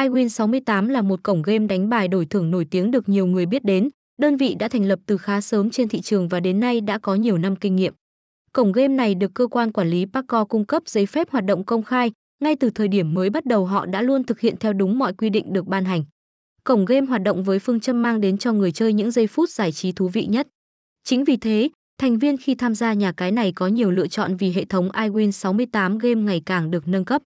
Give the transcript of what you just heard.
iWin68 là một cổng game đánh bài đổi thưởng nổi tiếng được nhiều người biết đến. Đơn vị đã thành lập từ khá sớm trên thị trường và đến nay đã có nhiều năm kinh nghiệm. Cổng game này được cơ quan quản lý Paco cung cấp giấy phép hoạt động công khai, ngay từ thời điểm mới bắt đầu họ đã luôn thực hiện theo đúng mọi quy định được ban hành. Cổng game hoạt động với phương châm mang đến cho người chơi những giây phút giải trí thú vị nhất. Chính vì thế, thành viên khi tham gia nhà cái này có nhiều lựa chọn vì hệ thống iWin 68 game ngày càng được nâng cấp.